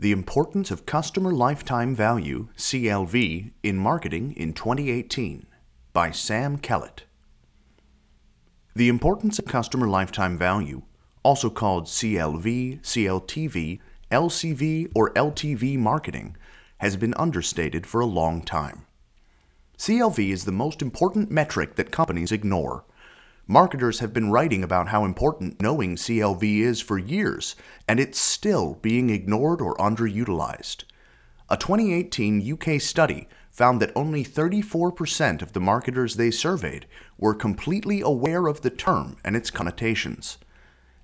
The Importance of Customer Lifetime Value, CLV, in Marketing in 2018 by Sam Kellett. The importance of customer lifetime value, also called CLV, CLTV, LCV, or LTV marketing, has been understated for a long time. CLV is the most important metric that companies ignore. Marketers have been writing about how important knowing CLV is for years, and it's still being ignored or underutilized. A 2018 UK study found that only 34% of the marketers they surveyed were completely aware of the term and its connotations.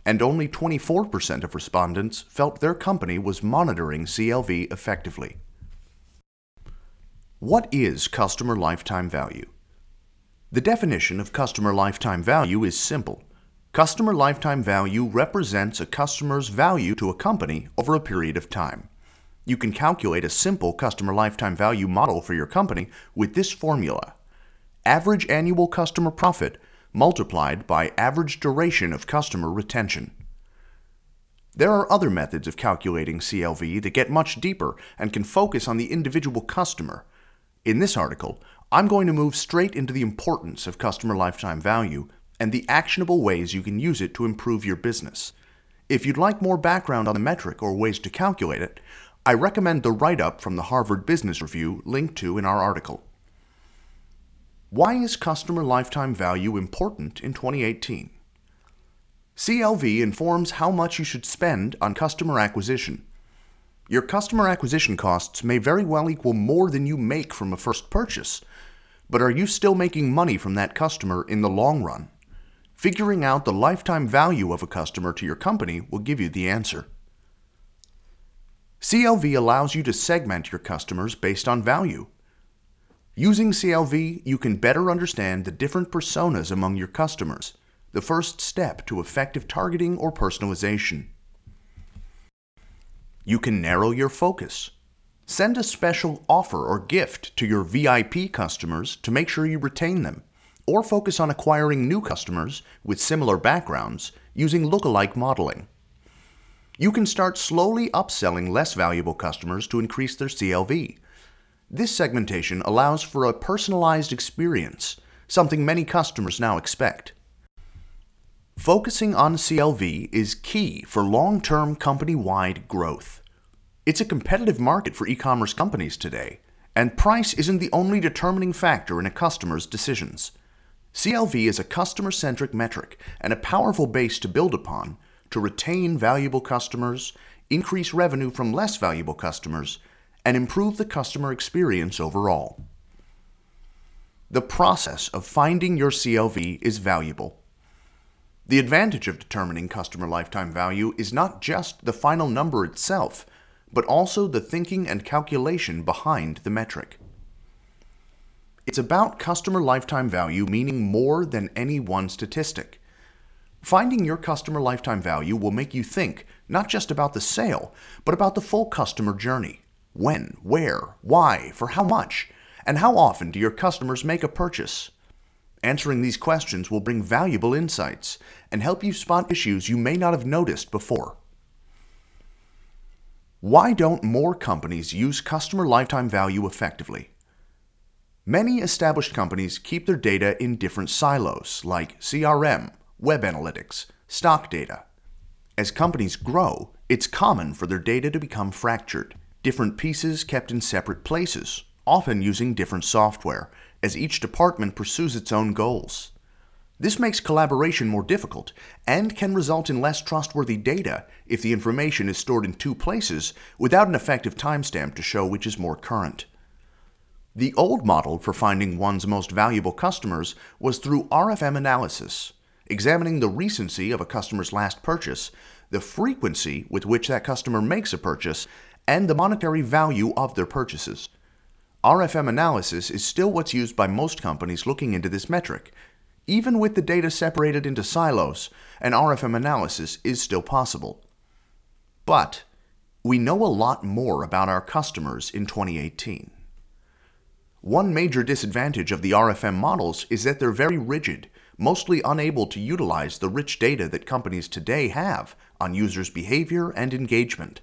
And only 24% of respondents felt their company was monitoring CLV effectively. What is customer lifetime value? The definition of customer lifetime value is simple. Customer lifetime value represents a customer's value to a company over a period of time. You can calculate a simple customer lifetime value model for your company with this formula average annual customer profit multiplied by average duration of customer retention. There are other methods of calculating CLV that get much deeper and can focus on the individual customer. In this article, I'm going to move straight into the importance of customer lifetime value and the actionable ways you can use it to improve your business. If you'd like more background on the metric or ways to calculate it, I recommend the write up from the Harvard Business Review linked to in our article. Why is customer lifetime value important in 2018? CLV informs how much you should spend on customer acquisition. Your customer acquisition costs may very well equal more than you make from a first purchase, but are you still making money from that customer in the long run? Figuring out the lifetime value of a customer to your company will give you the answer. CLV allows you to segment your customers based on value. Using CLV, you can better understand the different personas among your customers, the first step to effective targeting or personalization. You can narrow your focus. Send a special offer or gift to your VIP customers to make sure you retain them, or focus on acquiring new customers with similar backgrounds using lookalike modeling. You can start slowly upselling less valuable customers to increase their CLV. This segmentation allows for a personalized experience, something many customers now expect. Focusing on CLV is key for long term company wide growth. It's a competitive market for e commerce companies today, and price isn't the only determining factor in a customer's decisions. CLV is a customer centric metric and a powerful base to build upon to retain valuable customers, increase revenue from less valuable customers, and improve the customer experience overall. The process of finding your CLV is valuable. The advantage of determining customer lifetime value is not just the final number itself but also the thinking and calculation behind the metric. It's about customer lifetime value meaning more than any one statistic. Finding your customer lifetime value will make you think not just about the sale, but about the full customer journey. When, where, why, for how much, and how often do your customers make a purchase? Answering these questions will bring valuable insights and help you spot issues you may not have noticed before. Why don't more companies use customer lifetime value effectively? Many established companies keep their data in different silos, like CRM, web analytics, stock data. As companies grow, it's common for their data to become fractured, different pieces kept in separate places, often using different software, as each department pursues its own goals. This makes collaboration more difficult and can result in less trustworthy data if the information is stored in two places without an effective timestamp to show which is more current. The old model for finding one's most valuable customers was through RFM analysis, examining the recency of a customer's last purchase, the frequency with which that customer makes a purchase, and the monetary value of their purchases. RFM analysis is still what's used by most companies looking into this metric, even with the data separated into silos, an RFM analysis is still possible. But we know a lot more about our customers in 2018. One major disadvantage of the RFM models is that they're very rigid, mostly unable to utilize the rich data that companies today have on users' behavior and engagement.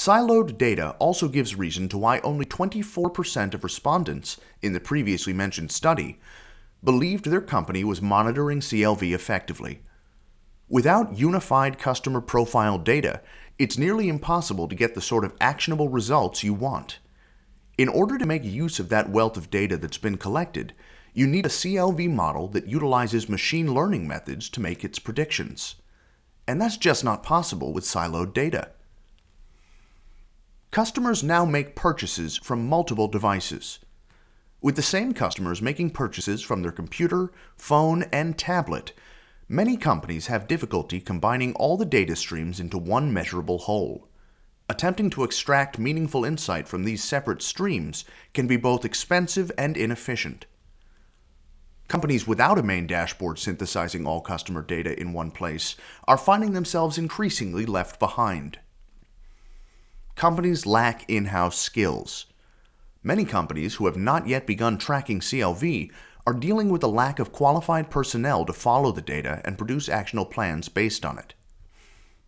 Siloed data also gives reason to why only 24% of respondents in the previously mentioned study believed their company was monitoring CLV effectively. Without unified customer profile data, it's nearly impossible to get the sort of actionable results you want. In order to make use of that wealth of data that's been collected, you need a CLV model that utilizes machine learning methods to make its predictions. And that's just not possible with siloed data. Customers now make purchases from multiple devices. With the same customers making purchases from their computer, phone, and tablet, many companies have difficulty combining all the data streams into one measurable whole. Attempting to extract meaningful insight from these separate streams can be both expensive and inefficient. Companies without a main dashboard synthesizing all customer data in one place are finding themselves increasingly left behind companies lack in house skills. Many companies who have not yet begun tracking CLV are dealing with a lack of qualified personnel to follow the data and produce actionable plans based on it.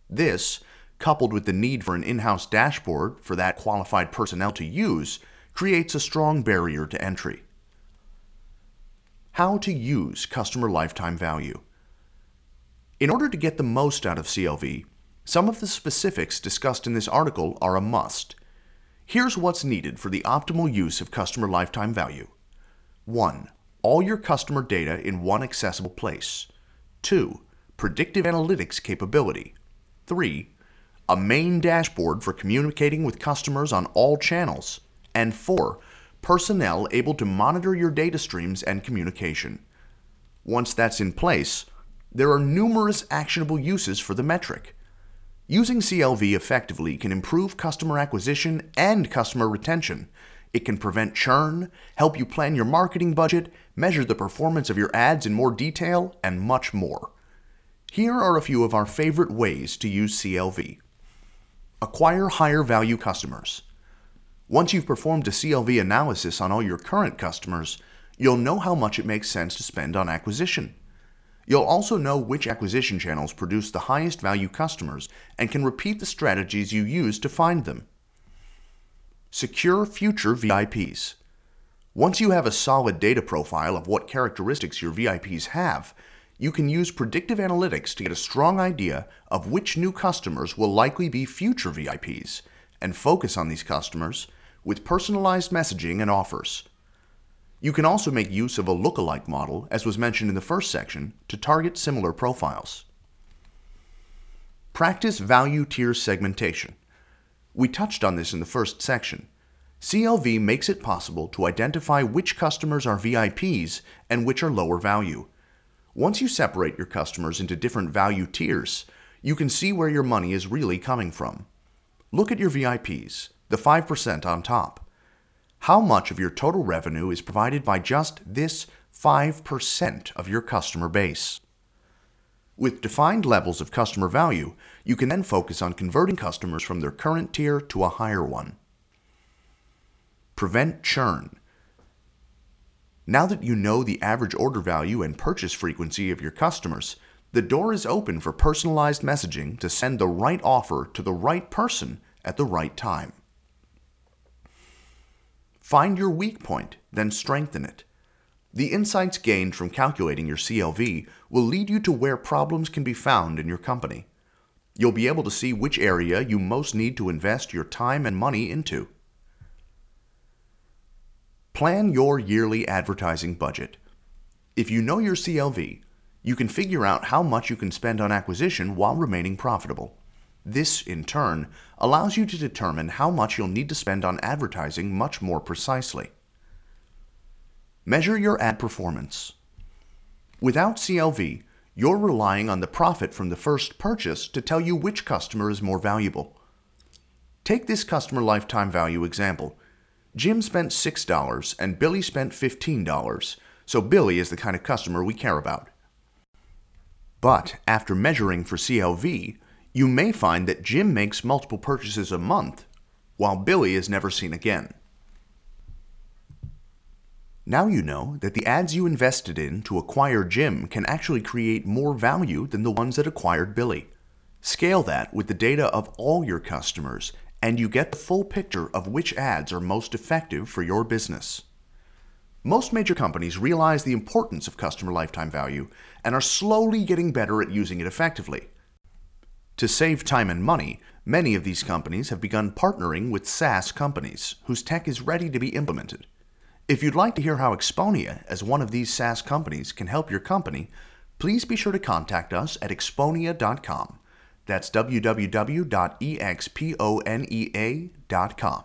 This, coupled with the need for an in house dashboard for that qualified personnel to use, creates a strong barrier to entry. How to use customer lifetime value. In order to get the most out of CLV, some of the specifics discussed in this article are a must. Here's what's needed for the optimal use of customer lifetime value 1. All your customer data in one accessible place. 2. Predictive analytics capability. 3. A main dashboard for communicating with customers on all channels. And 4. Personnel able to monitor your data streams and communication. Once that's in place, there are numerous actionable uses for the metric. Using CLV effectively can improve customer acquisition and customer retention. It can prevent churn, help you plan your marketing budget, measure the performance of your ads in more detail, and much more. Here are a few of our favorite ways to use CLV. Acquire higher value customers. Once you've performed a CLV analysis on all your current customers, you'll know how much it makes sense to spend on acquisition. You'll also know which acquisition channels produce the highest value customers and can repeat the strategies you use to find them. Secure future VIPs. Once you have a solid data profile of what characteristics your VIPs have, you can use predictive analytics to get a strong idea of which new customers will likely be future VIPs and focus on these customers with personalized messaging and offers. You can also make use of a lookalike model, as was mentioned in the first section, to target similar profiles. Practice value tier segmentation. We touched on this in the first section. CLV makes it possible to identify which customers are VIPs and which are lower value. Once you separate your customers into different value tiers, you can see where your money is really coming from. Look at your VIPs, the 5% on top how much of your total revenue is provided by just this 5% of your customer base. With defined levels of customer value, you can then focus on converting customers from their current tier to a higher one. Prevent churn. Now that you know the average order value and purchase frequency of your customers, the door is open for personalized messaging to send the right offer to the right person at the right time. Find your weak point, then strengthen it. The insights gained from calculating your CLV will lead you to where problems can be found in your company. You'll be able to see which area you most need to invest your time and money into. Plan your yearly advertising budget. If you know your CLV, you can figure out how much you can spend on acquisition while remaining profitable. This, in turn, allows you to determine how much you'll need to spend on advertising much more precisely. Measure your ad performance. Without CLV, you're relying on the profit from the first purchase to tell you which customer is more valuable. Take this customer lifetime value example. Jim spent $6 and Billy spent $15, so Billy is the kind of customer we care about. But after measuring for CLV, you may find that Jim makes multiple purchases a month, while Billy is never seen again. Now you know that the ads you invested in to acquire Jim can actually create more value than the ones that acquired Billy. Scale that with the data of all your customers and you get the full picture of which ads are most effective for your business. Most major companies realize the importance of customer lifetime value and are slowly getting better at using it effectively. To save time and money, many of these companies have begun partnering with SaaS companies whose tech is ready to be implemented. If you'd like to hear how Exponea, as one of these SaaS companies, can help your company, please be sure to contact us at exponea.com. That's www.exponea.com.